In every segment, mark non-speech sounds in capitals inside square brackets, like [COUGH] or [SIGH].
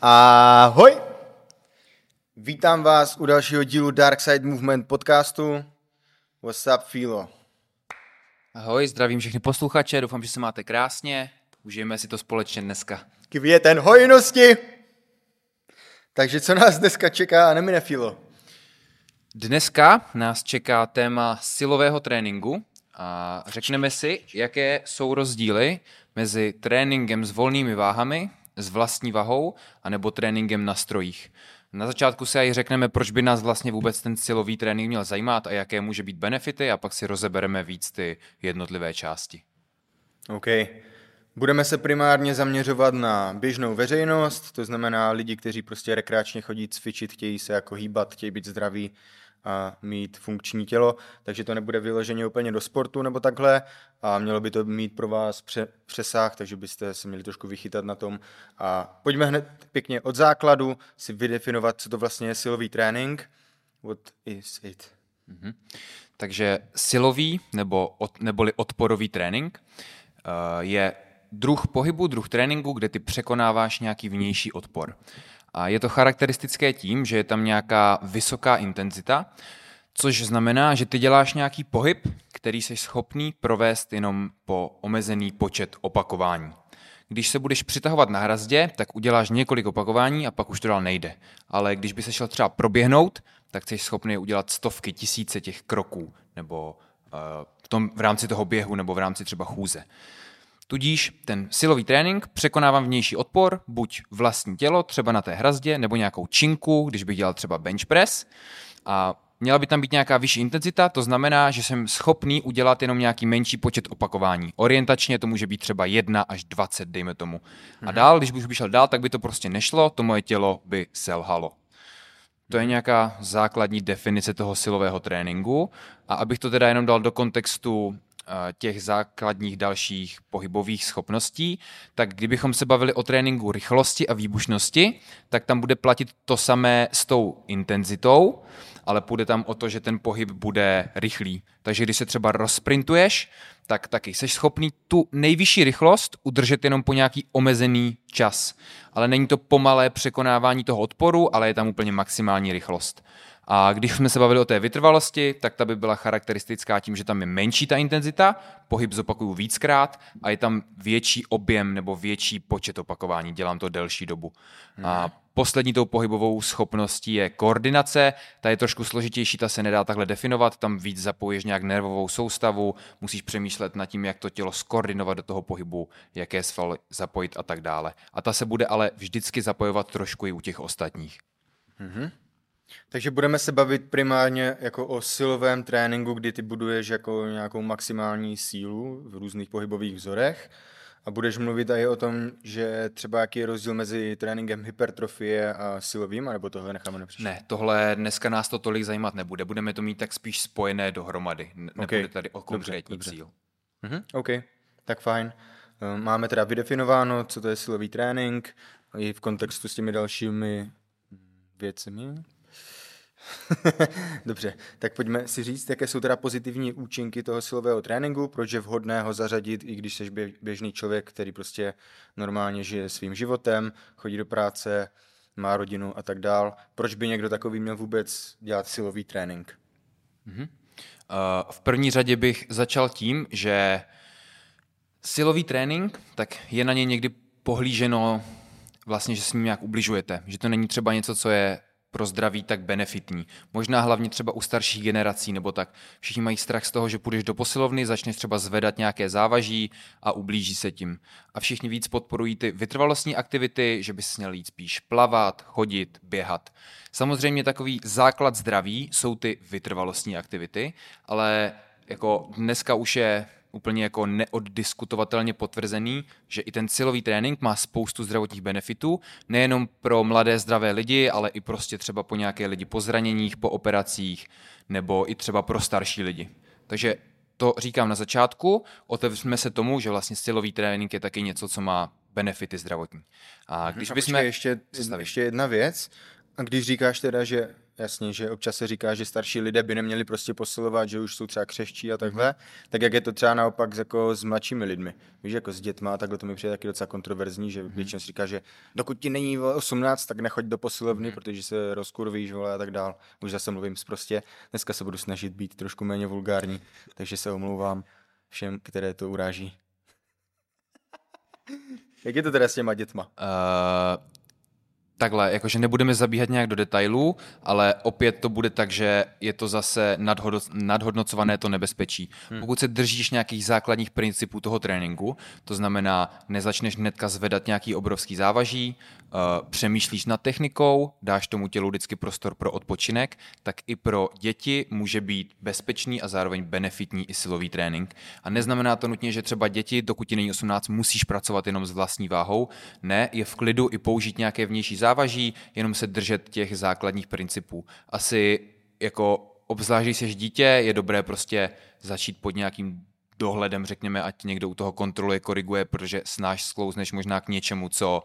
Ahoj! Vítám vás u dalšího dílu Dark Side Movement podcastu. What's up, Filo? Ahoj, zdravím všechny posluchače, doufám, že se máte krásně. Užijeme si to společně dneska. Květen hojnosti! Takže co nás dneska čeká a nemine, Filo? Dneska nás čeká téma silového tréninku a řekneme si, jaké jsou rozdíly mezi tréninkem s volnými váhami, s vlastní vahou, anebo tréninkem na strojích. Na začátku si aj řekneme, proč by nás vlastně vůbec ten silový trénink měl zajímat a jaké může být benefity a pak si rozebereme víc ty jednotlivé části. OK. Budeme se primárně zaměřovat na běžnou veřejnost, to znamená lidi, kteří prostě rekreačně chodí cvičit, chtějí se jako hýbat, chtějí být zdraví a mít funkční tělo, takže to nebude vyloženě úplně do sportu nebo takhle a mělo by to mít pro vás pře- přesah, takže byste se měli trošku vychytat na tom a pojďme hned pěkně od základu si vydefinovat, co to vlastně je silový trénink. What is it? Mhm. Takže silový nebo od, neboli odporový trénink uh, je druh pohybu, druh tréninku, kde ty překonáváš nějaký vnější odpor. A je to charakteristické tím, že je tam nějaká vysoká intenzita, což znamená, že ty děláš nějaký pohyb, který jsi schopný provést jenom po omezený počet opakování. Když se budeš přitahovat na hrazdě, tak uděláš několik opakování a pak už to dál nejde. Ale když by se šel třeba proběhnout, tak jsi schopný udělat stovky, tisíce těch kroků, nebo uh, v, tom, v rámci toho běhu, nebo v rámci třeba chůze. Tudíž ten silový trénink překonávám vnější odpor, buď vlastní tělo, třeba na té hrazdě, nebo nějakou činku, když bych dělal třeba bench press. A měla by tam být nějaká vyšší intenzita, to znamená, že jsem schopný udělat jenom nějaký menší počet opakování. Orientačně to může být třeba 1 až 20, dejme tomu. A dál, když bych šel dál, tak by to prostě nešlo, to moje tělo by selhalo. To je nějaká základní definice toho silového tréninku. A abych to teda jenom dal do kontextu těch základních dalších pohybových schopností, tak kdybychom se bavili o tréninku rychlosti a výbušnosti, tak tam bude platit to samé s tou intenzitou, ale půjde tam o to, že ten pohyb bude rychlý. Takže když se třeba rozprintuješ, tak taky jsi schopný tu nejvyšší rychlost udržet jenom po nějaký omezený čas. Ale není to pomalé překonávání toho odporu, ale je tam úplně maximální rychlost. A když jsme se bavili o té vytrvalosti, tak ta by byla charakteristická tím, že tam je menší ta intenzita, pohyb zopakuju víckrát a je tam větší objem nebo větší počet opakování, dělám to delší dobu. Hmm. A poslední tou pohybovou schopností je koordinace, ta je trošku složitější, ta se nedá takhle definovat, tam víc zapoješ nějak nervovou soustavu, musíš přemýšlet nad tím, jak to tělo skoordinovat do toho pohybu, jaké svaly zapojit a tak dále. A ta se bude ale vždycky zapojovat trošku i u těch ostatních. Mm-hmm. Takže budeme se bavit primárně jako o silovém tréninku, kdy ty buduješ jako nějakou maximální sílu v různých pohybových vzorech a budeš mluvit i o tom, že třeba jaký je rozdíl mezi tréninkem hypertrofie a silovým, nebo tohle necháme nepřišli? Ne, tohle dneska nás to tolik zajímat nebude. Budeme to mít tak spíš spojené dohromady. Nebude okay. tady o konkrétní dobře, cíl. Dobře. Mhm, OK, tak fajn. Ehm, máme teda vydefinováno, co to je silový trénink, i v kontextu s těmi dalšími věcmi. [LAUGHS] Dobře, tak pojďme si říct, jaké jsou teda pozitivní účinky toho silového tréninku, proč je vhodné ho zařadit, i když jsi běžný člověk, který prostě normálně žije svým životem, chodí do práce, má rodinu a tak dál. Proč by někdo takový měl vůbec dělat silový trénink? Mm-hmm. Uh, v první řadě bych začal tím, že silový trénink, tak je na ně někdy pohlíženo vlastně, že s ním nějak ubližujete. Že to není třeba něco, co je pro zdraví tak benefitní. Možná hlavně třeba u starších generací nebo tak. Všichni mají strach z toho, že půjdeš do posilovny, začneš třeba zvedat nějaké závaží a ublíží se tím. A všichni víc podporují ty vytrvalostní aktivity, že bys měl jít spíš plavat, chodit, běhat. Samozřejmě takový základ zdraví jsou ty vytrvalostní aktivity, ale jako dneska už je úplně jako neoddiskutovatelně potvrzený, že i ten silový trénink má spoustu zdravotních benefitů, nejenom pro mladé zdravé lidi, ale i prostě třeba po nějaké lidi po zraněních, po operacích, nebo i třeba pro starší lidi. Takže to říkám na začátku, otevřeme se tomu, že vlastně silový trénink je taky něco, co má benefity zdravotní. A když bychom... Ještě, ještě jedna věc, a když říkáš teda, že jasně, že občas se říká, že starší lidé by neměli prostě posilovat, že už jsou třeba křehčí a takhle, tak jak je to třeba naopak s, jako s mladšími lidmi. Víš, jako s dětma, takhle to mi přijde taky docela kontroverzní, že většinou si říká, že dokud ti není vole, 18, tak nechoď do posilovny, protože se rozkurvíš vole, a tak dál. Už zase mluvím prostě. Dneska se budu snažit být trošku méně vulgární, takže se omlouvám všem, které to uráží. [LAUGHS] Jak je to teda s těma dětma? Uh, takhle, jakože nebudeme zabíhat nějak do detailů, ale opět to bude tak, že je to zase nadhodno, nadhodnocované to nebezpečí. Hmm. Pokud se držíš nějakých základních principů toho tréninku, to znamená, nezačneš hnedka zvedat nějaký obrovský závaží, uh, přemýšlíš nad technikou, dáš tomu tělu vždycky prostor pro odpočinek, tak i pro děti může být bezpečný a zároveň benefitní i silový trénink. A neznamená to nutně, že třeba děti, dokud ti není 18, musíš pracovat jenom s vlastní váhou. Ne, je v klidu i použít nějaké vnější závaží, jenom se držet těch základních principů. Asi jako obzvlášť, když jsi dítě, je dobré prostě začít pod nějakým dohledem, řekněme, ať někdo u toho kontroluje, koriguje, protože snáš sklouzneš možná k něčemu, co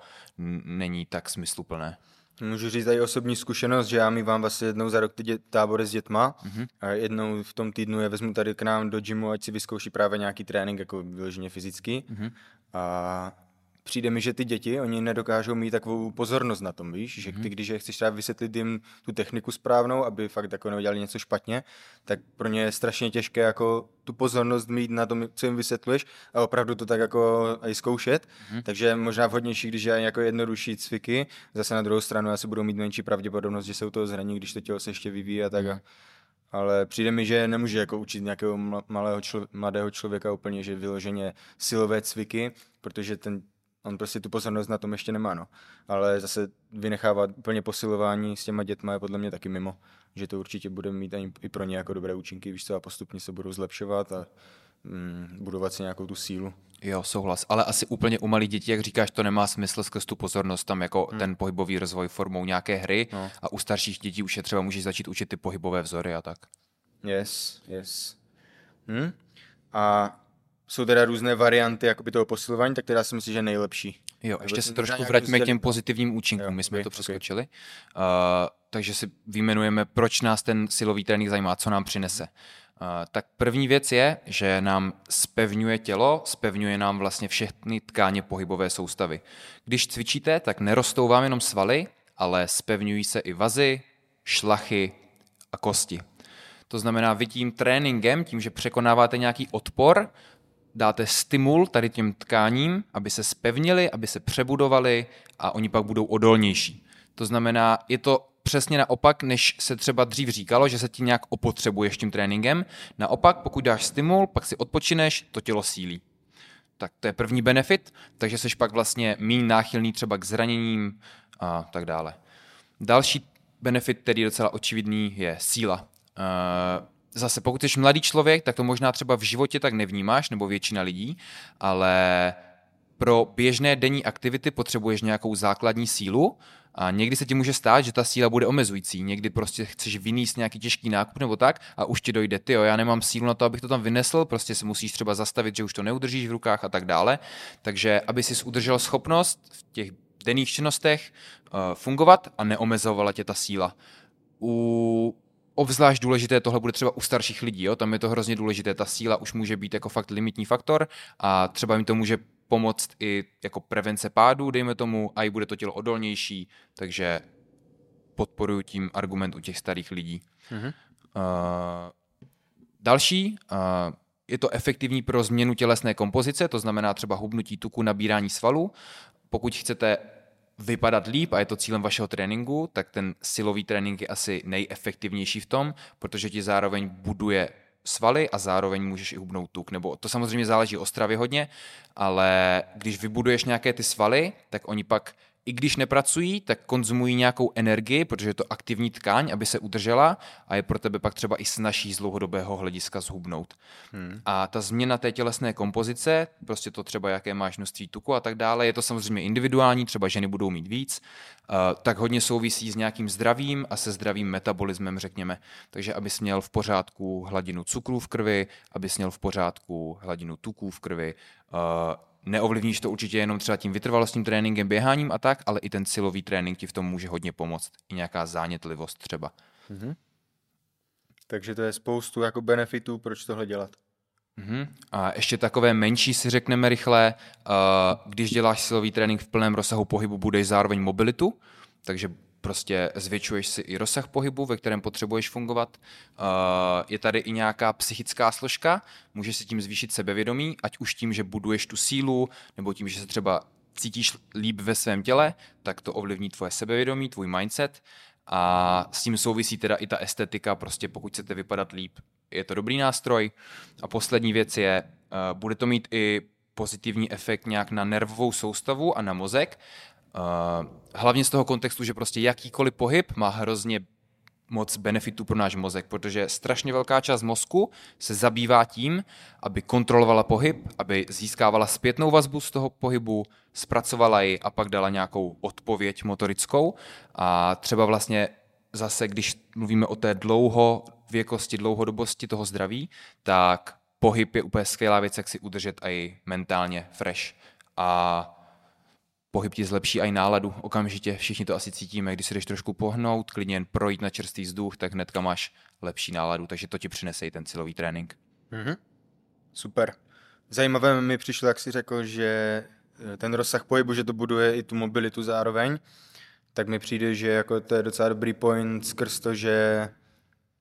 není tak smysluplné. Můžu říct tady osobní zkušenost, že já mi vám vlastně jednou za rok ty dě- tábory s dětma mm-hmm. a jednou v tom týdnu je vezmu tady k nám do gymu, ať si vyzkouší právě nějaký trénink, jako vyloženě fyzický. Mm-hmm. A přijde mi, že ty děti, oni nedokážou mít takovou pozornost na tom, víš, že ty, mhm. když je chceš třeba vysvětlit jim tu techniku správnou, aby fakt jako neudělali něco špatně, tak pro ně je strašně těžké jako tu pozornost mít na tom, co jim vysvětluješ a opravdu to tak jako i zkoušet, mm-hmm. takže možná vhodnější, když je jako jednodušší cviky, zase na druhou stranu asi budou mít menší pravděpodobnost, že se u toho zraní, když to tělo se ještě vyvíjí a tak. Mm-hmm. ale přijde mi, že nemůže jako učit nějakého malého člo- mladého člověka úplně, že vyloženě silové cviky, protože ten on prostě tu pozornost na tom ještě nemá, no. Ale zase vynechávat úplně posilování s těma dětma je podle mě taky mimo, že to určitě bude mít i pro ně jako dobré účinky, víš co, a postupně se budou zlepšovat a mm, budovat si nějakou tu sílu. Jo, souhlas. Ale asi úplně u malých dětí, jak říkáš, to nemá smysl skrz tu pozornost, tam jako hmm. ten pohybový rozvoj formou nějaké hry no. a u starších dětí už je třeba můžeš začít učit ty pohybové vzory a tak. Yes, yes. Hm? A jsou teda různé varianty jakoby toho posilování, tak teda si myslím, že je nejlepší. Jo, ještě se trošku vraťme k těm pozitivním účinkům, jo, my jsme okay, to přeskočili. Okay. Uh, takže si vyjmenujeme, proč nás ten silový trénink zajímá, co nám přinese. Uh, tak první věc je, že nám spevňuje tělo, spevňuje nám vlastně všechny tkáně pohybové soustavy. Když cvičíte, tak nerostou vám jenom svaly, ale spevňují se i vazy, šlachy a kosti. To znamená, vy tím tréninkem, tím, že překonáváte nějaký odpor, dáte stimul tady těm tkáním, aby se spevnili, aby se přebudovali a oni pak budou odolnější. To znamená, je to přesně naopak, než se třeba dřív říkalo, že se ti nějak opotřebuješ tím tréninkem. Naopak, pokud dáš stimul, pak si odpočineš, to tělo sílí. Tak to je první benefit, takže jsi pak vlastně méně náchylný třeba k zraněním a tak dále. Další benefit, který je docela očividný, je síla. Uh, zase pokud jsi mladý člověk, tak to možná třeba v životě tak nevnímáš, nebo většina lidí, ale pro běžné denní aktivity potřebuješ nějakou základní sílu a někdy se ti může stát, že ta síla bude omezující. Někdy prostě chceš vyníst nějaký těžký nákup nebo tak a už ti dojde, ty jo, já nemám sílu na to, abych to tam vynesl, prostě se musíš třeba zastavit, že už to neudržíš v rukách a tak dále. Takže aby si udržel schopnost v těch denních činnostech uh, fungovat a neomezovala tě ta síla. U Obzvlášť důležité tohle bude třeba u starších lidí, jo? tam je to hrozně důležité, ta síla už může být jako fakt limitní faktor a třeba jim to může pomoct i jako prevence pádů, dejme tomu, a i bude to tělo odolnější, takže podporuji tím argument u těch starých lidí. Mm-hmm. Uh, další, uh, je to efektivní pro změnu tělesné kompozice, to znamená třeba hubnutí tuku, nabírání svalů. Pokud chcete vypadat líp a je to cílem vašeho tréninku, tak ten silový trénink je asi nejefektivnější v tom, protože ti zároveň buduje svaly a zároveň můžeš i hubnout tuk. Nebo to samozřejmě záleží o stravě hodně, ale když vybuduješ nějaké ty svaly, tak oni pak i když nepracují, tak konzumují nějakou energii, protože je to aktivní tkáň, aby se udržela a je pro tebe pak třeba i snažší z dlouhodobého hlediska zhubnout. Hmm. A ta změna té tělesné kompozice, prostě to třeba jaké máš množství tuku a tak dále, je to samozřejmě individuální, třeba ženy budou mít víc, uh, tak hodně souvisí s nějakým zdravím a se zdravým metabolismem, řekněme. Takže abys měl v pořádku hladinu cukru v krvi, abys měl v pořádku hladinu tuků v krvi, uh, neovlivníš to určitě jenom třeba tím vytrvalostním tréninkem, běháním a tak, ale i ten silový trénink ti v tom může hodně pomoct. I nějaká zánětlivost třeba. Mm-hmm. Takže to je spoustu jako benefitů, proč tohle dělat. Mm-hmm. A ještě takové menší si řekneme rychle, uh, když děláš silový trénink v plném rozsahu pohybu, budeš zároveň mobilitu, takže prostě zvětšuješ si i rozsah pohybu, ve kterém potřebuješ fungovat. Uh, je tady i nějaká psychická složka, můžeš si tím zvýšit sebevědomí, ať už tím, že buduješ tu sílu, nebo tím, že se třeba cítíš líp ve svém těle, tak to ovlivní tvoje sebevědomí, tvůj mindset a s tím souvisí teda i ta estetika, prostě pokud chcete vypadat líp, je to dobrý nástroj. A poslední věc je, uh, bude to mít i pozitivní efekt nějak na nervovou soustavu a na mozek. Uh, hlavně z toho kontextu, že prostě jakýkoliv pohyb má hrozně moc benefitů pro náš mozek, protože strašně velká část mozku se zabývá tím, aby kontrolovala pohyb, aby získávala zpětnou vazbu z toho pohybu, zpracovala ji a pak dala nějakou odpověď motorickou. A třeba vlastně zase, když mluvíme o té dlouhověkosti, dlouhodobosti toho zdraví, tak pohyb je úplně skvělá věc, jak si udržet i mentálně fresh. A pohyb ti zlepší i náladu okamžitě. Všichni to asi cítíme, když si jdeš trošku pohnout, klidně jen projít na čerstvý vzduch, tak hnedka máš lepší náladu, takže to ti přinese i ten silový trénink. Mm-hmm. Super. Zajímavé mi přišlo, jak si řekl, že eh, ten rozsah pohybu, že to buduje i tu mobilitu zároveň, tak mi přijde, že jako to je docela dobrý point skrz to, že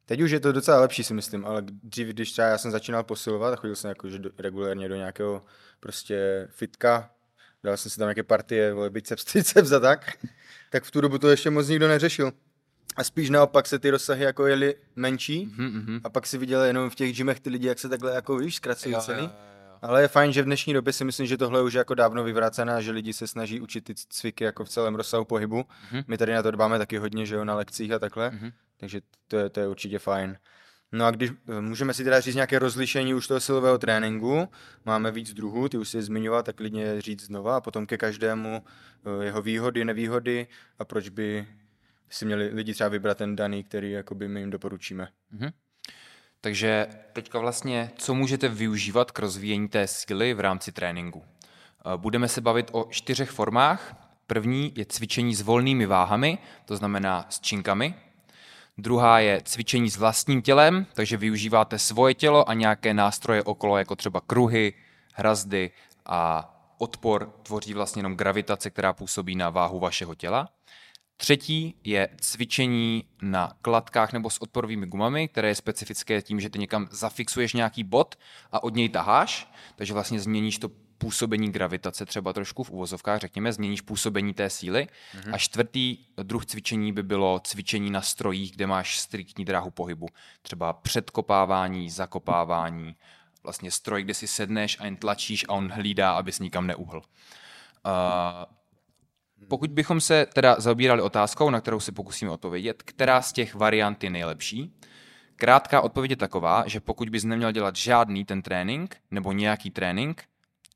teď už je to docela lepší si myslím, ale dřív, když třeba já jsem začínal posilovat a chodil jsem jako, že regulérně do nějakého prostě fitka, dal jsem si tam nějaké partie, vole, biceps, triceps a tak, tak v tu dobu to ještě moc nikdo neřešil. A spíš naopak se ty rozsahy jako jeli menší mm-hmm. a pak si viděl jenom v těch gymech ty lidi, jak se takhle jako víš, zkracují jo. Ale je fajn, že v dnešní době si myslím, že tohle už je jako dávno vyvrácené, že lidi se snaží učit ty cviky jako v celém rozsahu pohybu. Mm-hmm. My tady na to dbáme taky hodně, že jo, na lekcích a takhle. Mm-hmm. Takže to je, to je určitě fajn. No a když eh, můžeme si teda říct nějaké rozlišení už toho silového tréninku, máme víc druhů, ty už si zmiňoval, tak klidně říct znova a potom ke každému eh, jeho výhody, nevýhody a proč by si měli lidi třeba vybrat ten daný, který jakoby my jim doporučíme. Mm-hmm. Takže teďka vlastně, co můžete využívat k rozvíjení té síly v rámci tréninku? Eh, budeme se bavit o čtyřech formách. První je cvičení s volnými váhami, to znamená s činkami, Druhá je cvičení s vlastním tělem, takže využíváte svoje tělo a nějaké nástroje okolo, jako třeba kruhy, hrazdy a odpor tvoří vlastně jenom gravitace, která působí na váhu vašeho těla. Třetí je cvičení na kladkách nebo s odporovými gumami, které je specifické tím, že ty někam zafixuješ nějaký bod a od něj taháš, takže vlastně změníš to působení gravitace třeba trošku v uvozovkách, řekněme, změníš působení té síly. Mm-hmm. A čtvrtý druh cvičení by bylo cvičení na strojích, kde máš striktní dráhu pohybu. Třeba předkopávání, zakopávání, vlastně stroj, kde si sedneš a jen tlačíš a on hlídá, abys nikam neuhl. Uh, pokud bychom se teda zaobírali otázkou, na kterou si pokusíme odpovědět, která z těch variant je nejlepší, krátká odpověď je taková, že pokud bys neměl dělat žádný ten trénink nebo nějaký trénink,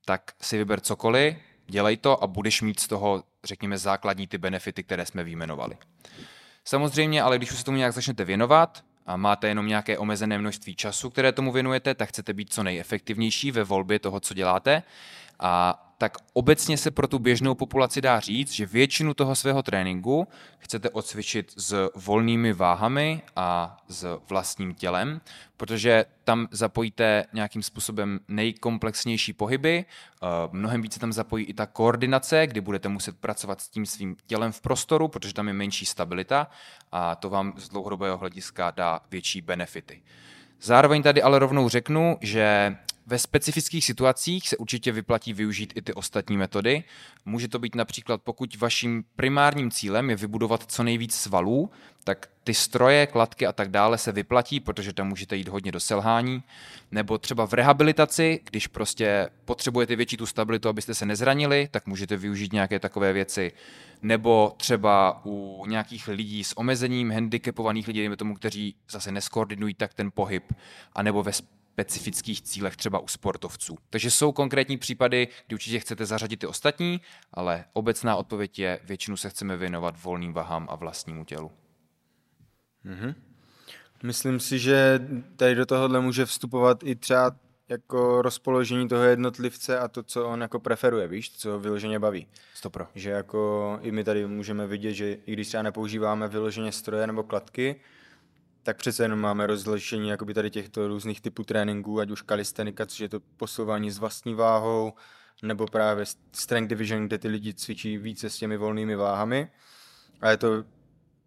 tak si vyber cokoliv, dělej to a budeš mít z toho, řekněme, základní ty benefity, které jsme vyjmenovali. Samozřejmě, ale když už se tomu nějak začnete věnovat a máte jenom nějaké omezené množství času, které tomu věnujete, tak chcete být co nejefektivnější ve volbě toho, co děláte. A tak obecně se pro tu běžnou populaci dá říct, že většinu toho svého tréninku chcete odcvičit s volnými váhami a s vlastním tělem, protože tam zapojíte nějakým způsobem nejkomplexnější pohyby, eh, mnohem více tam zapojí i ta koordinace, kdy budete muset pracovat s tím svým tělem v prostoru, protože tam je menší stabilita a to vám z dlouhodobého hlediska dá větší benefity. Zároveň tady ale rovnou řeknu, že ve specifických situacích se určitě vyplatí využít i ty ostatní metody. Může to být například, pokud vaším primárním cílem je vybudovat co nejvíc svalů, tak ty stroje, kladky a tak dále se vyplatí, protože tam můžete jít hodně do selhání. Nebo třeba v rehabilitaci, když prostě potřebujete větší tu stabilitu, abyste se nezranili, tak můžete využít nějaké takové věci. Nebo třeba u nějakých lidí s omezením, handicapovaných lidí, tomu, kteří zase neskoordinují tak ten pohyb. A nebo ve specifických cílech, třeba u sportovců. Takže jsou konkrétní případy, kdy určitě chcete zařadit ty ostatní, ale obecná odpověď je, většinu se chceme věnovat volným vahám a vlastnímu tělu. Mm-hmm. Myslím si, že tady do tohohle může vstupovat i třeba jako rozpoložení toho jednotlivce a to, co on jako preferuje, víš, co ho vyloženě baví. Stopro. Že jako i my tady můžeme vidět, že i když třeba nepoužíváme vyloženě stroje nebo kladky, tak přece jenom máme rozlišení jakoby tady těchto různých typů tréninků, ať už kalistenika, což je to posouvání s vlastní váhou, nebo právě strength division, kde ty lidi cvičí více s těmi volnými váhami. A je to,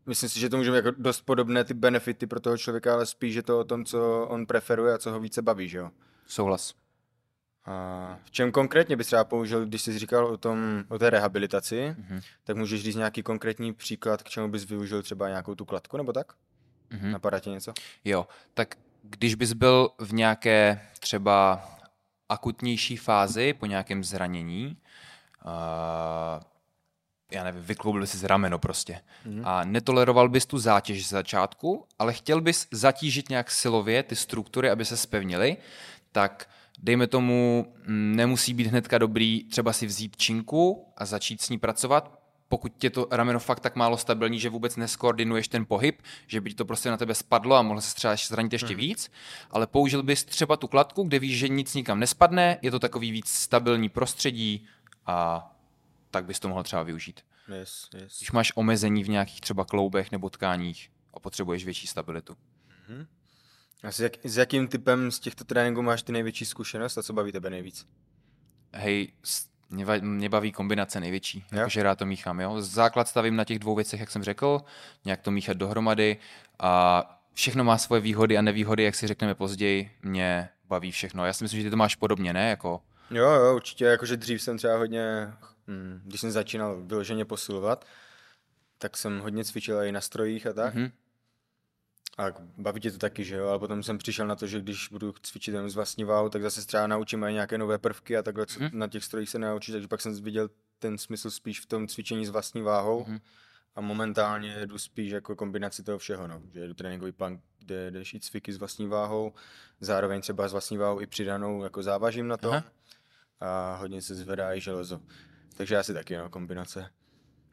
myslím si, že to můžeme jako dost podobné ty benefity pro toho člověka, ale spíš je to o tom, co on preferuje a co ho více baví, že jo? Souhlas. A v čem konkrétně bys třeba použil, když jsi říkal o, tom, o té rehabilitaci, mm-hmm. tak můžeš říct nějaký konkrétní příklad, k čemu bys využil třeba nějakou tu kladku nebo tak? Mm-hmm. Napadá ti něco? Jo, tak když bys byl v nějaké třeba akutnější fázi po nějakém zranění, uh, já nevím, vykloubil si z rameno prostě mm. a netoleroval bys tu zátěž z začátku, ale chtěl bys zatížit nějak silově ty struktury, aby se spevnily, tak dejme tomu, nemusí být hnedka dobrý třeba si vzít činku a začít s ní pracovat, pokud tě to rameno fakt tak málo stabilní, že vůbec neskoordinuješ ten pohyb, že by to prostě na tebe spadlo a mohl se třeba zranit ještě hmm. víc, ale použil bys třeba tu kladku, kde víš, že nic nikam nespadne, je to takový víc stabilní prostředí a tak bys to mohl třeba využít. Yes, yes. Když máš omezení v nějakých třeba kloubech nebo tkáních a potřebuješ větší stabilitu. Mm-hmm. A s, jak, s jakým typem z těchto tréninků máš ty největší zkušenost a co baví tebe nejvíc? Hej, mě, mě baví kombinace největší, jakože rád to míchám. Jo? Základ stavím na těch dvou věcech, jak jsem řekl, nějak to míchat dohromady a všechno má svoje výhody a nevýhody, jak si řekneme později, mě baví všechno. Já si myslím, že ty to máš podobně, ne? Jako... Jo, jo, určitě, jakože dřív jsem třeba hodně, hm, když jsem začínal vyloženě posilovat, tak jsem hodně cvičil i na strojích a tak. Mm-hmm. A baví tě to taky, že jo? Ale potom jsem přišel na to, že když budu cvičit jenom z vlastní váhu, tak zase třeba naučím i nějaké nové prvky a takhle mm. na těch strojích se naučit, takže pak jsem viděl ten smysl spíš v tom cvičení s vlastní váhou. Mm. A momentálně jdu spíš jako kombinaci toho všeho, no. Že jdu tréninkový plán, kde jdeš i cviky s vlastní váhou, zároveň třeba s vlastní váhou i přidanou jako závažím na to. Aha. A hodně se zvedá i železo. Takže asi taky, no, kombinace.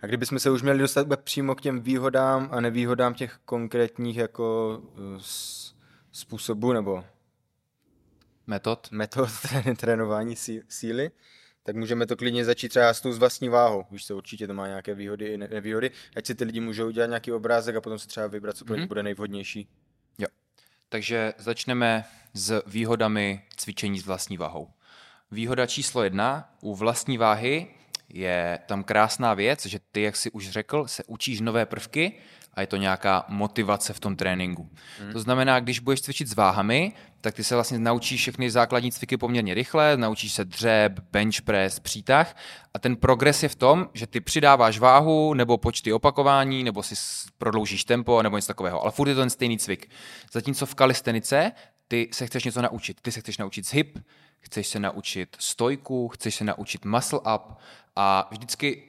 A kdybychom se už měli dostat přímo k těm výhodám a nevýhodám těch konkrétních jako uh, způsobů nebo metod, metod [LAUGHS] trénování síly, tak můžeme to klidně začít třeba s tou s vlastní váhou. Víš co, určitě to má nějaké výhody i nevýhody. Ať si ty lidi můžou udělat nějaký obrázek a potom se třeba vybrat, co mm-hmm. bude nejvhodnější. Jo. Takže začneme s výhodami cvičení s vlastní váhou. Výhoda číslo jedna u vlastní váhy je tam krásná věc, že ty, jak si už řekl, se učíš nové prvky a je to nějaká motivace v tom tréninku. Hmm. To znamená, když budeš cvičit s váhami, tak ty se vlastně naučíš všechny základní cviky poměrně rychle, naučíš se dřeb, bench press, přítah a ten progres je v tom, že ty přidáváš váhu nebo počty opakování, nebo si prodloužíš tempo, nebo něco takového, ale furt je to ten stejný cvik. Zatímco v kalistenice ty se chceš něco naučit. Ty se chceš naučit z hip, chceš se naučit stojku, chceš se naučit muscle up a vždycky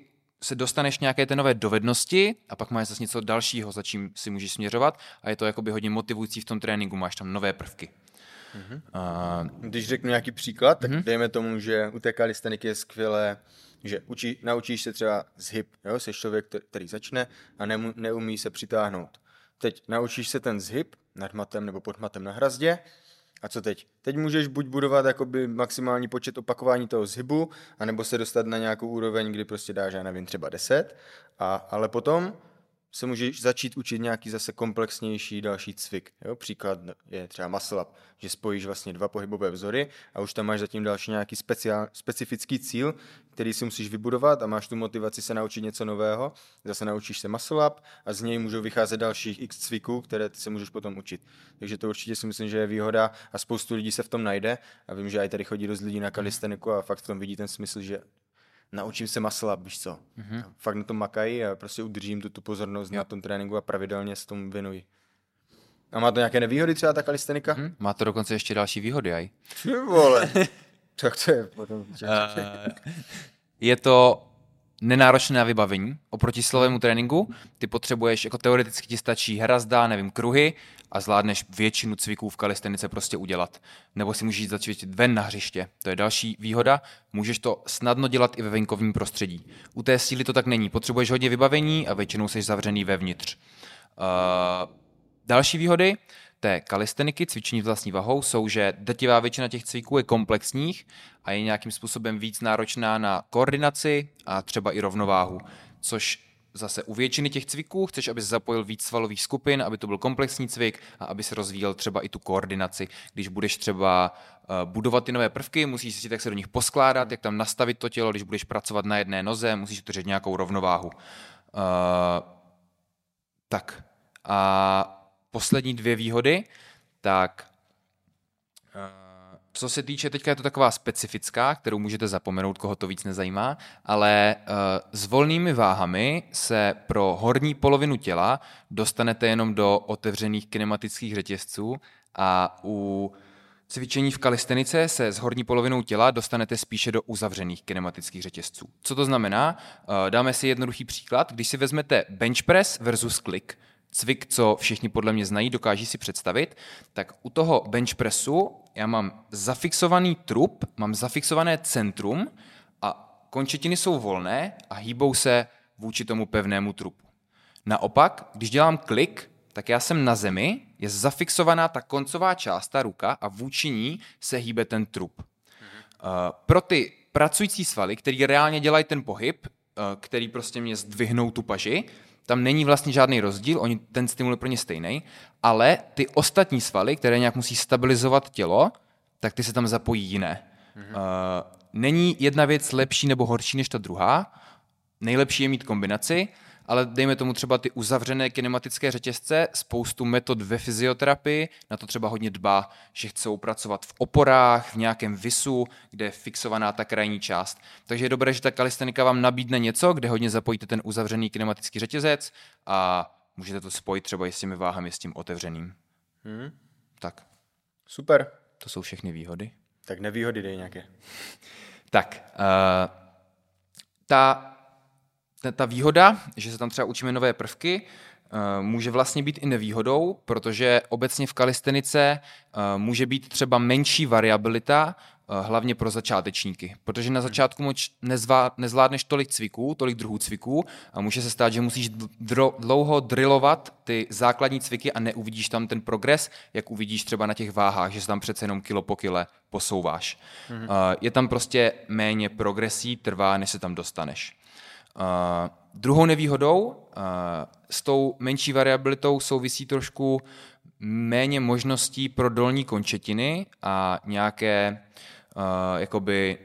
se dostaneš nějaké té nové dovednosti a pak máš zase něco dalšího, za čím si můžeš směřovat a je to jakoby hodně motivující v tom tréninku, máš tam nové prvky. Mm-hmm. A... Když řeknu nějaký příklad, tak mm-hmm. dejme tomu, že u té kalisteniky je skvělé, že učí, naučíš se třeba z hip, jo? jsi člověk, který začne a ne, neumí se přitáhnout. Teď naučíš se ten zhyb nad matem nebo pod matem na hrazdě a co teď? Teď můžeš buď budovat jakoby maximální počet opakování toho zhybu, anebo se dostat na nějakou úroveň, kdy prostě dáš, já nevím, třeba 10, a, ale potom se můžeš začít učit nějaký zase komplexnější další cvik. Jo? Příklad je třeba muscle up, že spojíš vlastně dva pohybové vzory a už tam máš zatím další nějaký speciál, specifický cíl, který si musíš vybudovat a máš tu motivaci se naučit něco nového. Zase naučíš se muscle up a z něj můžou vycházet dalších x cviků, které ty se můžeš potom učit. Takže to určitě si myslím, že je výhoda a spoustu lidí se v tom najde. A vím, že i tady chodí dost lidí na kalisteniku a fakt v tom vidí ten smysl, že naučím se masla, víš co. Mm-hmm. Fakt na tom makají a prostě udržím tu, tu pozornost jo. na tom tréninku a pravidelně se tomu věnuji. A má to nějaké nevýhody třeba ta kalistenika? Mm-hmm. Má to dokonce ještě další výhody, aj. Ty vole. [LAUGHS] tak to je potom. je to nenáročné na vybavení oproti silovému tréninku. Ty potřebuješ, jako teoreticky ti stačí hrazda, nevím, kruhy a zvládneš většinu cviků v kalistenice prostě udělat. Nebo si můžeš začít ven na hřiště. To je další výhoda. Můžeš to snadno dělat i ve venkovním prostředí. U té síly to tak není. Potřebuješ hodně vybavení a většinou jsi zavřený vevnitř. Uh, další výhody té kalisteniky, cvičení vlastní vahou, jsou, že drtivá většina těch cviků je komplexních a je nějakým způsobem víc náročná na koordinaci a třeba i rovnováhu, což zase u většiny těch cviků chceš, aby se zapojil víc svalových skupin, aby to byl komplexní cvik a aby se rozvíjel třeba i tu koordinaci. Když budeš třeba uh, budovat ty nové prvky, musíš si jak se do nich poskládat, jak tam nastavit to tělo, když budeš pracovat na jedné noze, musíš utržet nějakou rovnováhu. Uh, tak a poslední dvě výhody, tak uh, co se týče, teďka je to taková specifická, kterou můžete zapomenout, koho to víc nezajímá, ale uh, s volnými váhami se pro horní polovinu těla dostanete jenom do otevřených kinematických řetězců a u cvičení v kalistenice se s horní polovinou těla dostanete spíše do uzavřených kinematických řetězců. Co to znamená? Uh, dáme si jednoduchý příklad. Když si vezmete bench press versus click, cvik, co všichni podle mě znají, dokáží si představit, tak u toho bench pressu já mám zafixovaný trup, mám zafixované centrum a končetiny jsou volné a hýbou se vůči tomu pevnému trupu. Naopak, když dělám klik, tak já jsem na zemi, je zafixovaná ta koncová část, ta ruka a vůči ní se hýbe ten trup. Uh, pro ty pracující svaly, který reálně dělají ten pohyb, uh, který prostě mě zdvihnou tu paži, tam není vlastně žádný rozdíl, oni, ten stimul je pro ně stejný, ale ty ostatní svaly, které nějak musí stabilizovat tělo, tak ty se tam zapojí jiné. Mm-hmm. Uh, není jedna věc lepší nebo horší než ta druhá. Nejlepší je mít kombinaci, ale dejme tomu třeba ty uzavřené kinematické řetězce, spoustu metod ve fyzioterapii, na to třeba hodně dbá, že chcou pracovat v oporách, v nějakém visu, kde je fixovaná ta krajní část. Takže je dobré, že ta kalistenika vám nabídne něco, kde hodně zapojíte ten uzavřený kinematický řetězec a můžete to spojit třeba i s těmi váhami, s tím otevřeným. Hmm. Tak. Super. To jsou všechny výhody. Tak nevýhody dej nějaké. [LAUGHS] tak, uh, ta ta výhoda, že se tam třeba učíme nové prvky, eh, může vlastně být i nevýhodou, protože obecně v kalistenice eh, může být třeba menší variabilita, eh, hlavně pro začátečníky. Protože na začátku moč nezvládneš tolik cviků, tolik druhů cviků a může se stát, že musíš dlouho drillovat ty základní cviky a neuvidíš tam ten progres, jak uvidíš třeba na těch váhách, že se tam přece jenom kilo po kile posouváš. Mm-hmm. Je tam prostě méně progresí, trvá, než se tam dostaneš. Uh, druhou nevýhodou uh, s tou menší variabilitou souvisí trošku méně možností pro dolní končetiny a nějaké, uh, jakoby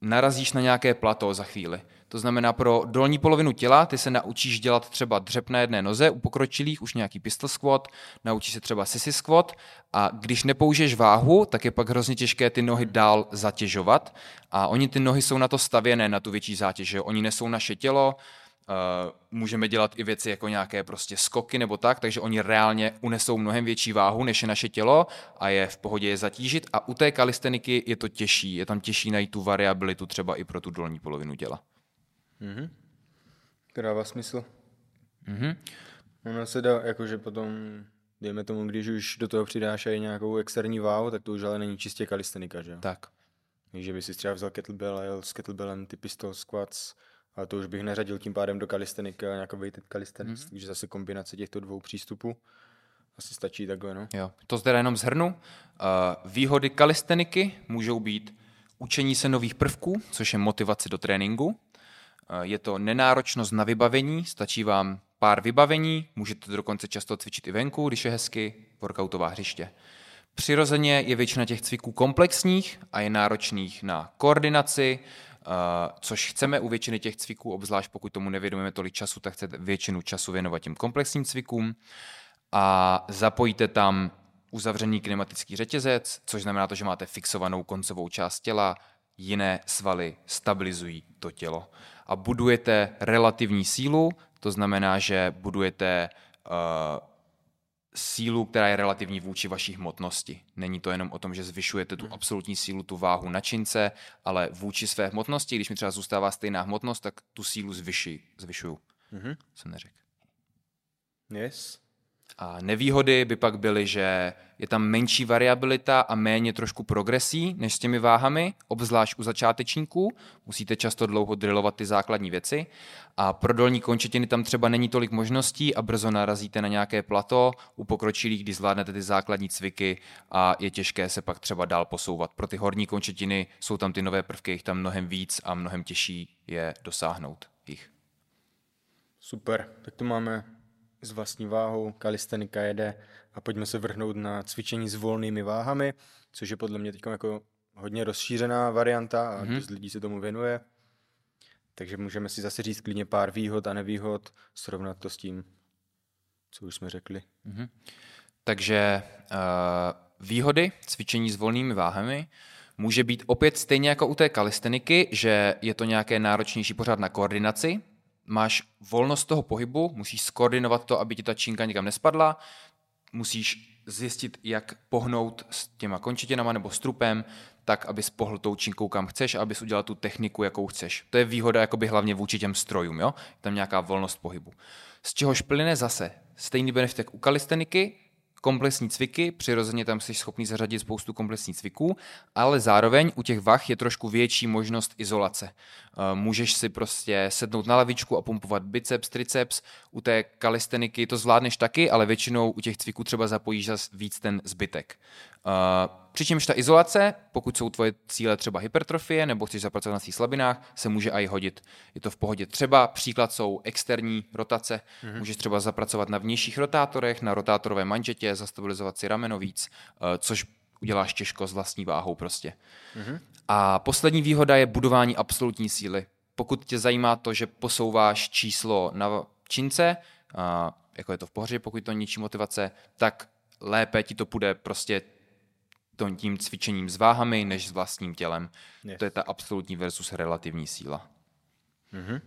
narazíš na nějaké plato za chvíli. To znamená, pro dolní polovinu těla ty se naučíš dělat třeba dřep na jedné noze, u pokročilých už nějaký pistol squat, naučíš se třeba sissy squat a když nepoužiješ váhu, tak je pak hrozně těžké ty nohy dál zatěžovat a oni ty nohy jsou na to stavěné, na tu větší zátěž, oni nesou naše tělo, Uh, můžeme dělat i věci jako nějaké prostě skoky nebo tak, takže oni reálně unesou mnohem větší váhu než je naše tělo a je v pohodě je zatížit a u té kalisteniky je to těžší, je tam těžší najít tu variabilitu třeba i pro tu dolní polovinu těla. Mm-hmm. To dává smysl. Mm-hmm. Ono se dá, jakože potom, dejme tomu, když už do toho přidáš i nějakou externí váhu, tak to už ale není čistě kalistenika, že Tak. Takže by si třeba vzal kettlebell a jel s kettlebellem ty pistol squats, ale to už bych neřadil tím pádem do kalistenika, nějakou weighted calisthenics, mm-hmm. takže zase kombinace těchto dvou přístupů asi stačí takhle, no. Jo, to zde jenom zhrnu. Uh, výhody kalisteniky můžou být učení se nových prvků, což je motivace do tréninku, je to nenáročnost na vybavení, stačí vám pár vybavení, můžete dokonce často cvičit i venku, když je hezky, workoutová hřiště. Přirozeně je většina těch cviků komplexních a je náročných na koordinaci, což chceme u většiny těch cviků, obzvlášť pokud tomu nevědomíme tolik času, tak chcete většinu času věnovat těm komplexním cvikům a zapojíte tam uzavřený klimatický řetězec, což znamená to, že máte fixovanou koncovou část těla, jiné svaly stabilizují to tělo a budujete relativní sílu, to znamená, že budujete uh, sílu, která je relativní vůči vaší hmotnosti. Není to jenom o tom, že zvyšujete tu absolutní sílu, tu váhu na čince, ale vůči své hmotnosti, když mi třeba zůstává stejná hmotnost, tak tu sílu zvyši, zvyšuju. Mm-hmm. Jsem neřekl. Yes. A nevýhody by pak byly, že je tam menší variabilita a méně trošku progresí než s těmi váhami, obzvlášť u začátečníků. Musíte často dlouho drillovat ty základní věci. A pro dolní končetiny tam třeba není tolik možností a brzo narazíte na nějaké plato u pokročilých, kdy zvládnete ty základní cviky a je těžké se pak třeba dál posouvat. Pro ty horní končetiny jsou tam ty nové prvky, jich tam mnohem víc a mnohem těžší je dosáhnout jich. Super, tak to máme s vlastní váhou, kalistenika jede a pojďme se vrhnout na cvičení s volnými váhami, což je podle mě teď jako hodně rozšířená varianta a mm-hmm. dost lidí se tomu věnuje. Takže můžeme si zase říct klidně pár výhod a nevýhod, srovnat to s tím, co už jsme řekli. Mm-hmm. Takže uh, výhody cvičení s volnými váhami může být opět stejně jako u té kalisteniky, že je to nějaké náročnější pořád na koordinaci, máš volnost toho pohybu, musíš skoordinovat to, aby ti ta činka někam nespadla, musíš zjistit, jak pohnout s těma končetinama nebo strupem, tak, abys pohl tou činkou kam chceš a abys udělal tu techniku, jakou chceš. To je výhoda jakoby hlavně vůči těm strojům, jo? Je tam nějaká volnost pohybu. Z čehož plyne zase stejný benefit jak u kalisteniky, komplexní cviky, přirozeně tam jsi schopný zařadit spoustu komplexních cviků, ale zároveň u těch vach je trošku větší možnost izolace. Eh, můžeš si prostě sednout na lavičku a pumpovat biceps, triceps, u té kalisteniky to zvládneš taky, ale většinou u těch cviků třeba zapojíš zase víc ten zbytek. Eh, přičemž ta izolace, pokud jsou tvoje cíle třeba hypertrofie nebo chceš zapracovat na svých slabinách, se může i hodit. Je to v pohodě. Třeba příklad jsou externí rotace. Mm-hmm. Můžeš třeba zapracovat na vnějších rotátorech, na rotátorové manžetě, zastabilizovat si rameno víc, eh, což uděláš těžko s vlastní váhou prostě. Mm-hmm. A poslední výhoda je budování absolutní síly. Pokud tě zajímá to, že posouváš číslo na čince, jako je to v pohodě, pokud to ničí motivace, tak lépe ti to půjde prostě tím cvičením s váhami, než s vlastním tělem. Yes. To je ta absolutní versus relativní síla. Mm-hmm.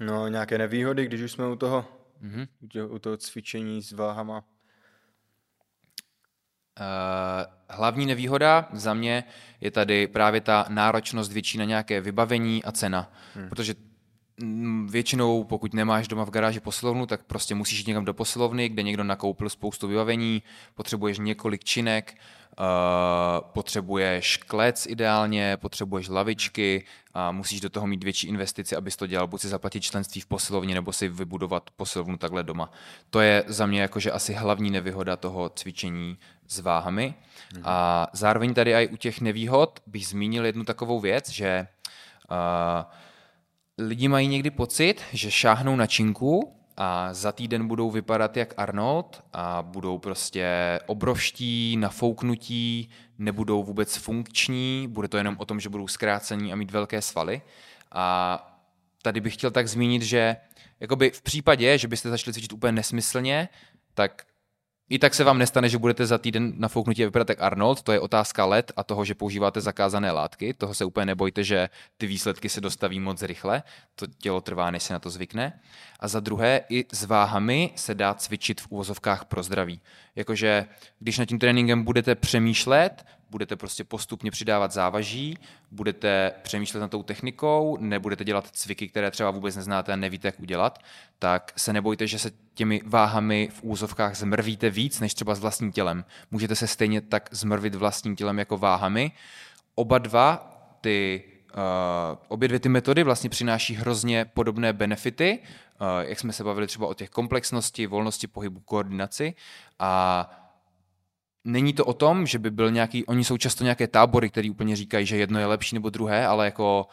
No, nějaké nevýhody, když už jsme u toho, mm-hmm. u, toho cvičení s váhama? Uh, hlavní nevýhoda za mě je tady právě ta náročnost větší na nějaké vybavení a cena. Hmm. Protože mm, většinou, pokud nemáš doma v garáži posilovnu, tak prostě musíš jít někam do posilovny, kde někdo nakoupil spoustu vybavení, potřebuješ několik činek, Uh, potřebuješ klec ideálně, potřebuješ lavičky a musíš do toho mít větší investici, abys to dělal, buď si zaplatit členství v posilovně, nebo si vybudovat posilovnu takhle doma. To je za mě jakože asi hlavní nevýhoda toho cvičení s váhami. Mm. A zároveň tady i u těch nevýhod bych zmínil jednu takovou věc, že uh, lidi mají někdy pocit, že šáhnou na činku a za týden budou vypadat jak Arnold a budou prostě obrovští, nafouknutí, nebudou vůbec funkční, bude to jenom o tom, že budou zkrácení a mít velké svaly. A tady bych chtěl tak zmínit, že jakoby v případě, že byste začali cvičit úplně nesmyslně, tak i tak se vám nestane, že budete za týden nafouknutí a vypadat jak Arnold, to je otázka let a toho, že používáte zakázané látky, toho se úplně nebojte, že ty výsledky se dostaví moc rychle, to tělo trvá, než se na to zvykne. A za druhé, i s váhami se dá cvičit v úvozovkách pro zdraví. Jakože když nad tím tréninkem budete přemýšlet, budete prostě postupně přidávat závaží, budete přemýšlet nad tou technikou, nebudete dělat cviky, které třeba vůbec neznáte a nevíte, jak udělat, tak se nebojte, že se těmi váhami v úzovkách zmrvíte víc, než třeba s vlastním tělem. Můžete se stejně tak zmrvit vlastním tělem jako váhami. Oba dva ty Uh, obě dvě ty metody vlastně přináší hrozně podobné benefity, jak jsme se bavili třeba o těch komplexnosti, volnosti pohybu, koordinaci a není to o tom, že by byl nějaký, oni jsou často nějaké tábory, které úplně říkají, že jedno je lepší nebo druhé, ale jako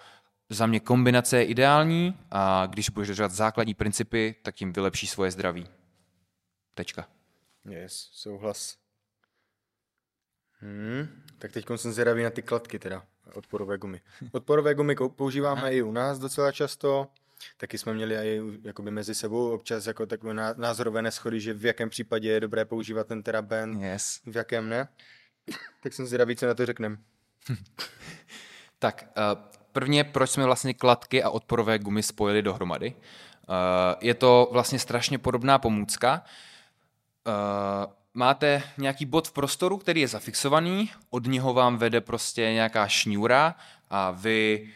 za mě kombinace je ideální a když budeš dodržovat základní principy, tak tím vylepší svoje zdraví. Tečka. Yes, souhlas. Hmm, tak teď jsem zvědavý na ty kladky teda, odporové gumy. Odporové gumy používáme i u nás docela často. Taky jsme měli i jakoby mezi sebou občas jako takové názorové neschody, že v jakém případě je dobré používat ten teraben, yes. v jakém ne. Tak jsem zvědavý, co na to řekneme. [LAUGHS] tak, uh, prvně, proč jsme vlastně kladky a odporové gumy spojili dohromady. Uh, je to vlastně strašně podobná pomůcka. Uh, máte nějaký bod v prostoru, který je zafixovaný, od něho vám vede prostě nějaká šňůra a vy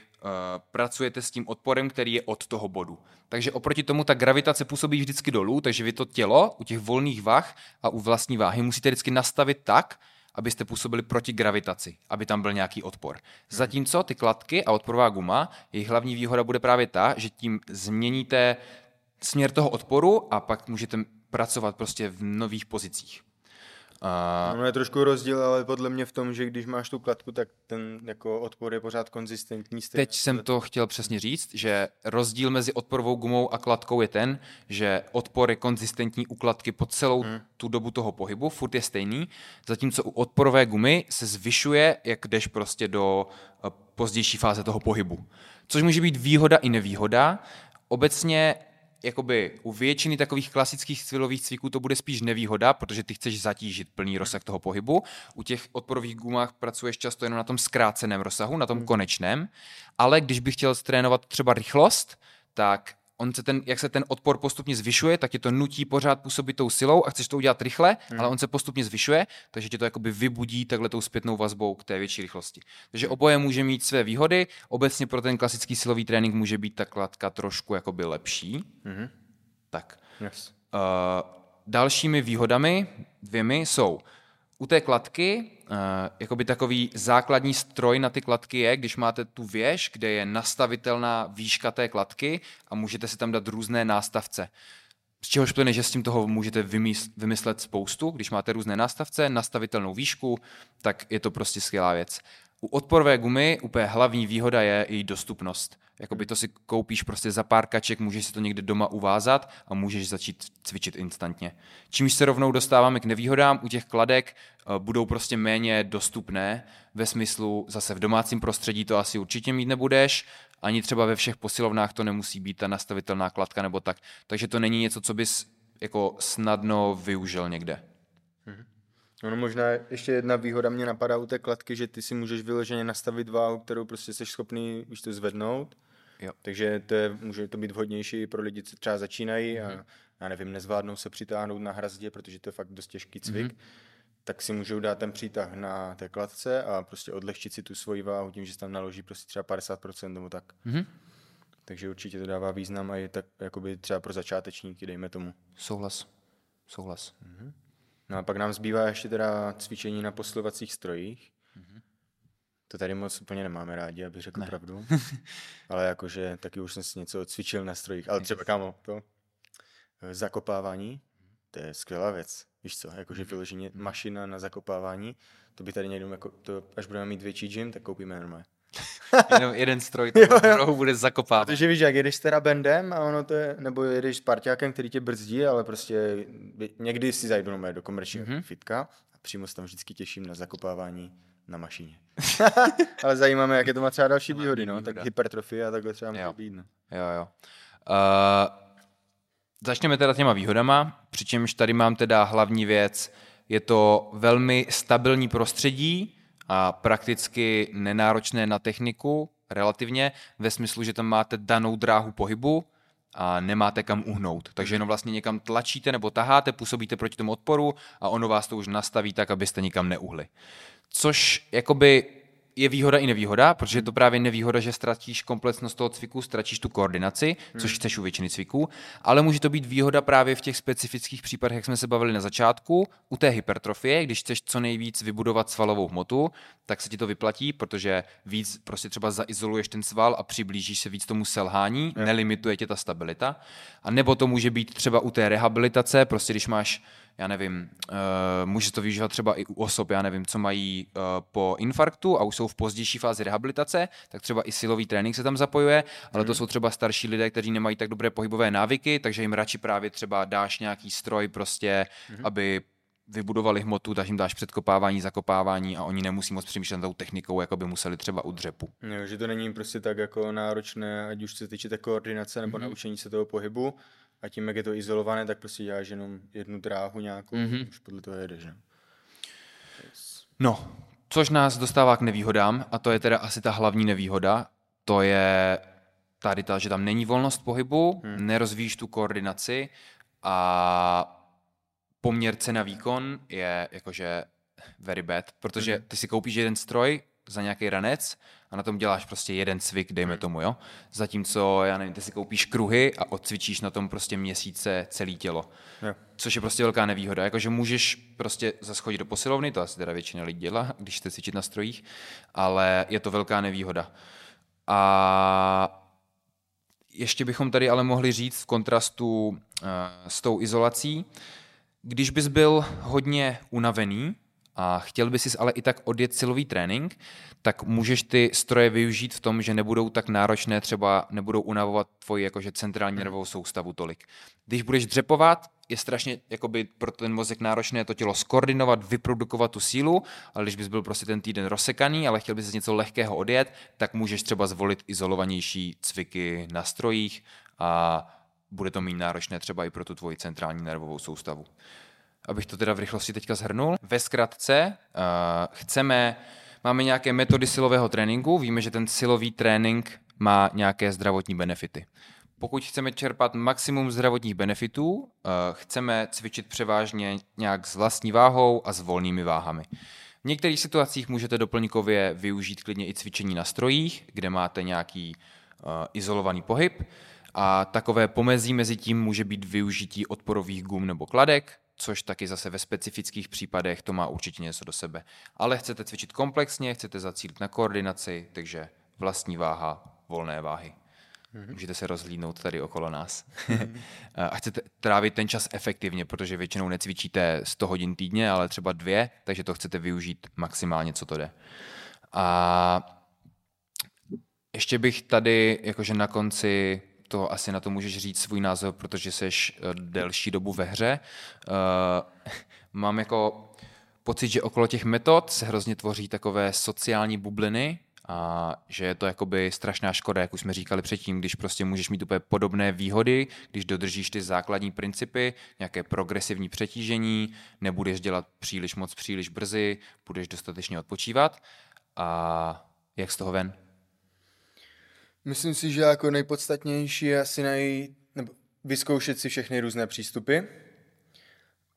pracujete s tím odporem, který je od toho bodu. Takže oproti tomu ta gravitace působí vždycky dolů, takže vy to tělo u těch volných vah a u vlastní váhy musíte vždycky nastavit tak, abyste působili proti gravitaci, aby tam byl nějaký odpor. Zatímco ty kladky a odporová guma, jejich hlavní výhoda bude právě ta, že tím změníte směr toho odporu a pak můžete pracovat prostě v nových pozicích. A... No je trošku rozdíl, ale podle mě v tom, že když máš tu kladku, tak ten jako odpor je pořád konzistentní. Teď jsem to chtěl přesně říct, že rozdíl mezi odporovou gumou a kladkou je ten, že odpor je konzistentní u kladky po celou hmm. tu dobu toho pohybu, furt je stejný, zatímco u odporové gumy se zvyšuje, jak jdeš prostě do eh, pozdější fáze toho pohybu. Což může být výhoda i nevýhoda. Obecně jakoby u většiny takových klasických silových cviků to bude spíš nevýhoda, protože ty chceš zatížit plný rozsah toho pohybu. U těch odporových gumách pracuješ často jenom na tom zkráceném rozsahu, na tom hmm. konečném, ale když bych chtěl trénovat třeba rychlost, tak on se ten, jak se ten odpor postupně zvyšuje, tak tě to nutí pořád působit tou silou a chceš to udělat rychle, hmm. ale on se postupně zvyšuje, takže tě to jakoby vybudí takhle tou zpětnou vazbou k té větší rychlosti. Takže oboje může mít své výhody. Obecně pro ten klasický silový trénink může být ta kladka trošku jakoby lepší. Hmm. Tak. Yes. Uh, dalšími výhodami dvěmi jsou u té kladky, uh, jakoby takový základní stroj na ty kladky je, když máte tu věž, kde je nastavitelná výška té kladky a můžete si tam dát různé nástavce. Z čehož plyne, že s tím toho můžete vymyslet spoustu. Když máte různé nástavce, nastavitelnou výšku, tak je to prostě skvělá věc. U odporové gumy úplně hlavní výhoda je její dostupnost. Jakoby to si koupíš prostě za pár kaček, můžeš si to někde doma uvázat a můžeš začít cvičit instantně. Čímž se rovnou dostáváme k nevýhodám, u těch kladek eh, budou prostě méně dostupné, ve smyslu zase v domácím prostředí to asi určitě mít nebudeš, ani třeba ve všech posilovnách to nemusí být ta nastavitelná kladka nebo tak. Takže to není něco, co bys jako snadno využil někde. Mm-hmm. No možná ještě jedna výhoda mě napadá u té kladky, že ty si můžeš vyloženě nastavit váhu, kterou prostě jsi schopný už to zvednout. Jo. Takže to je, může to být vhodnější pro lidi, co třeba začínají a mm-hmm. já nevím, nezvládnou se přitáhnout na hrazdě, protože to je fakt dost těžký cvik. Mm-hmm tak si můžou dát ten přítah na té kladce a prostě odlehčit si tu svoji váhu tím, že se tam naloží prostě třeba 50% nebo tak. Mm-hmm. Takže určitě to dává význam a je tak jakoby třeba pro začátečníky, dejme tomu. Souhlas. Souhlas. Mm-hmm. No a pak nám zbývá ještě teda cvičení na poslovacích strojích. Mm-hmm. To tady moc úplně nemáme rádi, abych řekl ne. pravdu. [LAUGHS] Ale jakože taky už jsem si něco cvičil na strojích. Ale třeba kámo, to eh, zakopávání, to je skvělá věc. Víš co, jakože mhm. vyloženě mašina na zakopávání, to by tady někdo, jako to, až budeme mít větší gym, tak koupíme normálně. [LAUGHS] Jenom jeden stroj tam bude zakopávat. Protože víš, jak jedeš s terabendem a ono to je, nebo jedeš s parťákem, který tě brzdí, ale prostě někdy si zajdu do komerčního mm-hmm. fitka a přímo se tam vždycky těším na zakopávání na mašině. [LAUGHS] ale zajímáme, jaké to má třeba další výhody, no, tak hypertrofie a takhle třeba může být. No. Jo, jo. Uh, Začněme teda těma výhodama, přičemž tady mám teda hlavní věc, je to velmi stabilní prostředí a prakticky nenáročné na techniku, relativně, ve smyslu, že tam máte danou dráhu pohybu a nemáte kam uhnout. Takže jenom vlastně někam tlačíte nebo taháte, působíte proti tomu odporu a ono vás to už nastaví tak, abyste nikam neuhli. Což jakoby je výhoda i nevýhoda, protože je to právě nevýhoda, že ztratíš komplexnost toho cviku, ztratíš tu koordinaci, hmm. což chceš u většiny cviků, ale může to být výhoda právě v těch specifických případech, jak jsme se bavili na začátku, u té hypertrofie, když chceš co nejvíc vybudovat svalovou hmotu, tak se ti to vyplatí, protože víc prostě třeba zaizoluješ ten sval a přiblížíš se víc tomu selhání, hmm. nelimituje tě ta stabilita. A nebo to může být třeba u té rehabilitace, prostě když máš já nevím, uh, může to využívat třeba i u osob, já nevím, co mají uh, po infarktu a už jsou v pozdější fázi rehabilitace, tak třeba i silový trénink se tam zapojuje, ale mm. to mhm. jsou třeba starší lidé, kteří nemají tak dobré pohybové návyky, takže jim radši právě třeba dáš nějaký stroj prostě, mm. aby vybudovali hmotu, takže jim dáš předkopávání, zakopávání a oni nemusí moc přemýšlet tou technikou, jako by museli třeba u dřepu. No, že to není prostě tak jako náročné, ať už se týče té koordinace nebo mm-hmm. naučení se toho pohybu, a tím, jak je to izolované, tak prostě děláš jenom jednu dráhu nějakou, mm-hmm. už podle toho jedeš. Ne? Yes. No, což nás dostává k nevýhodám, a to je teda asi ta hlavní nevýhoda, to je tady ta, že tam není volnost pohybu, hmm. nerozvíjíš tu koordinaci a poměr cena výkon je jakože very bad, protože hmm. ty si koupíš jeden stroj za nějaký ranec a na tom děláš prostě jeden cvik, dejme tomu, jo. Zatímco, já nevím, ty si koupíš kruhy a odcvičíš na tom prostě měsíce celé tělo. Jo. Což je prostě velká nevýhoda. Jakože můžeš prostě zaschodit do posilovny, to asi teda většina lidí dělá, když chce cvičit na strojích, ale je to velká nevýhoda. A ještě bychom tady ale mohli říct v kontrastu uh, s tou izolací, Když bys byl hodně unavený a chtěl bys si ale i tak odjet silový trénink, tak můžeš ty stroje využít v tom, že nebudou tak náročné, třeba nebudou unavovat tvoji jakože centrální nervovou soustavu tolik. Když budeš dřepovat, je strašně jakoby, pro ten mozek náročné to tělo skoordinovat, vyprodukovat tu sílu, ale když bys byl prostě ten týden rozsekaný, ale chtěl bys něco lehkého odjet, tak můžeš třeba zvolit izolovanější cviky na strojích a bude to méně náročné třeba i pro tu tvoji centrální nervovou soustavu. Abych to teda v rychlosti teďka zhrnul. Ve zkratce uh, chceme, máme nějaké metody silového tréninku, víme, že ten silový trénink má nějaké zdravotní benefity. Pokud chceme čerpat maximum zdravotních benefitů, eh, chceme cvičit převážně nějak s vlastní váhou a s volnými váhami. V některých situacích můžete doplňkově využít klidně i cvičení na strojích, kde máte nějaký uh, izolovaný pohyb a takové pomezí mezi tím může být využití odporových gum nebo kladek, což taky zase ve specifických případech to má určitě něco do sebe. Ale chcete cvičit komplexně, chcete zacílit na koordinaci, takže vlastní váha, volné váhy. Mm-hmm. Můžete se rozhlídnout tady okolo nás. Mm-hmm. [LAUGHS] a chcete trávit ten čas efektivně, protože většinou necvičíte 100 hodin týdně, ale třeba dvě, takže to chcete využít maximálně, co to jde. A ještě bych tady, jakože na konci to asi na to můžeš říct svůj názor, protože jsi eh, delší dobu ve hře. Uh, [LAUGHS] mám jako pocit, že okolo těch metod se hrozně tvoří takové sociální bubliny, a že je to jakoby strašná škoda, jak už jsme říkali předtím, když prostě můžeš mít úplně podobné výhody, když dodržíš ty základní principy, nějaké progresivní přetížení, nebudeš dělat příliš moc příliš brzy, budeš dostatečně odpočívat a jak z toho ven? Myslím si, že jako nejpodstatnější je asi najít, nebo vyzkoušet si všechny různé přístupy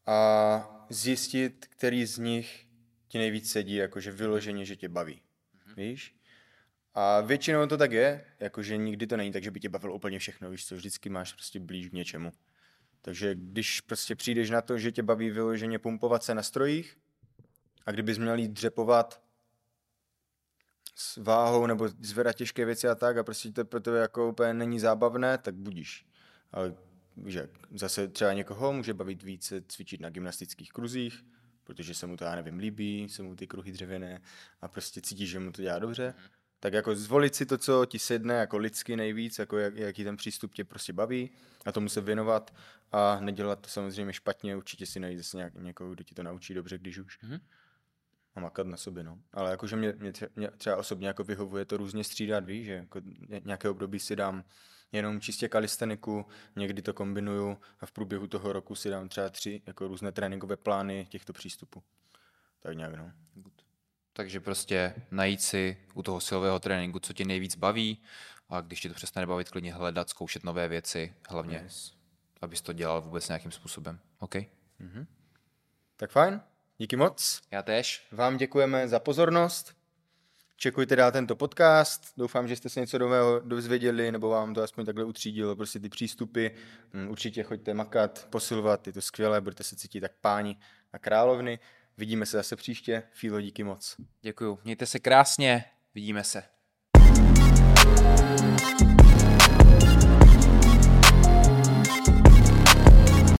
a zjistit, který z nich ti nejvíc sedí, jakože vyloženě, že tě baví. Mm-hmm. Víš? A většinou to tak je, jakože nikdy to není tak, že by tě bavilo úplně všechno, víš co, vždycky máš prostě blíž k něčemu. Takže když prostě přijdeš na to, že tě baví vyloženě pumpovat se na strojích a kdybys měl jít dřepovat s váhou nebo zvedat těžké věci a tak a prostě to pro tebe jako úplně není zábavné, tak budíš. Ale že zase třeba někoho může bavit více cvičit na gymnastických kruzích, protože se mu to, já nevím, líbí, se mu ty kruhy dřevěné a prostě cítí, že mu to dělá dobře. Tak jako zvolit si to, co ti sedne jako lidsky nejvíc, jako jak, jaký ten přístup tě prostě baví a tomu se věnovat a nedělat to samozřejmě špatně, určitě si najít zase nějak, někoho, kdo ti to naučí dobře, když už. Mm-hmm a makat na sobě, no. Ale jakože mě, mě, třeba, mě třeba osobně jako vyhovuje to různě střídat, víš, že jako nějaké období si dám jenom čistě kalisteniku, někdy to kombinuju a v průběhu toho roku si dám třeba tři jako různé tréninkové plány těchto přístupů. Tak nějak, no. Takže prostě najít si u toho silového tréninku, co tě nejvíc baví a když ti to přestane bavit, klidně hledat, zkoušet nové věci, hlavně, yes. abys to dělal vůbec nějakým způsobem. OK? Mm-hmm. Tak fajn. Díky moc. Já tež. Vám děkujeme za pozornost. Čekujte dál tento podcast. Doufám, že jste se něco nového dozvěděli, nebo vám to aspoň takhle utřídilo, prostě ty přístupy. Hm, určitě choďte makat, posilovat, je to skvělé, budete se cítit tak páni a královny. Vidíme se zase příště. Fílo, díky moc. Děkuju. Mějte se krásně. Vidíme se. thank you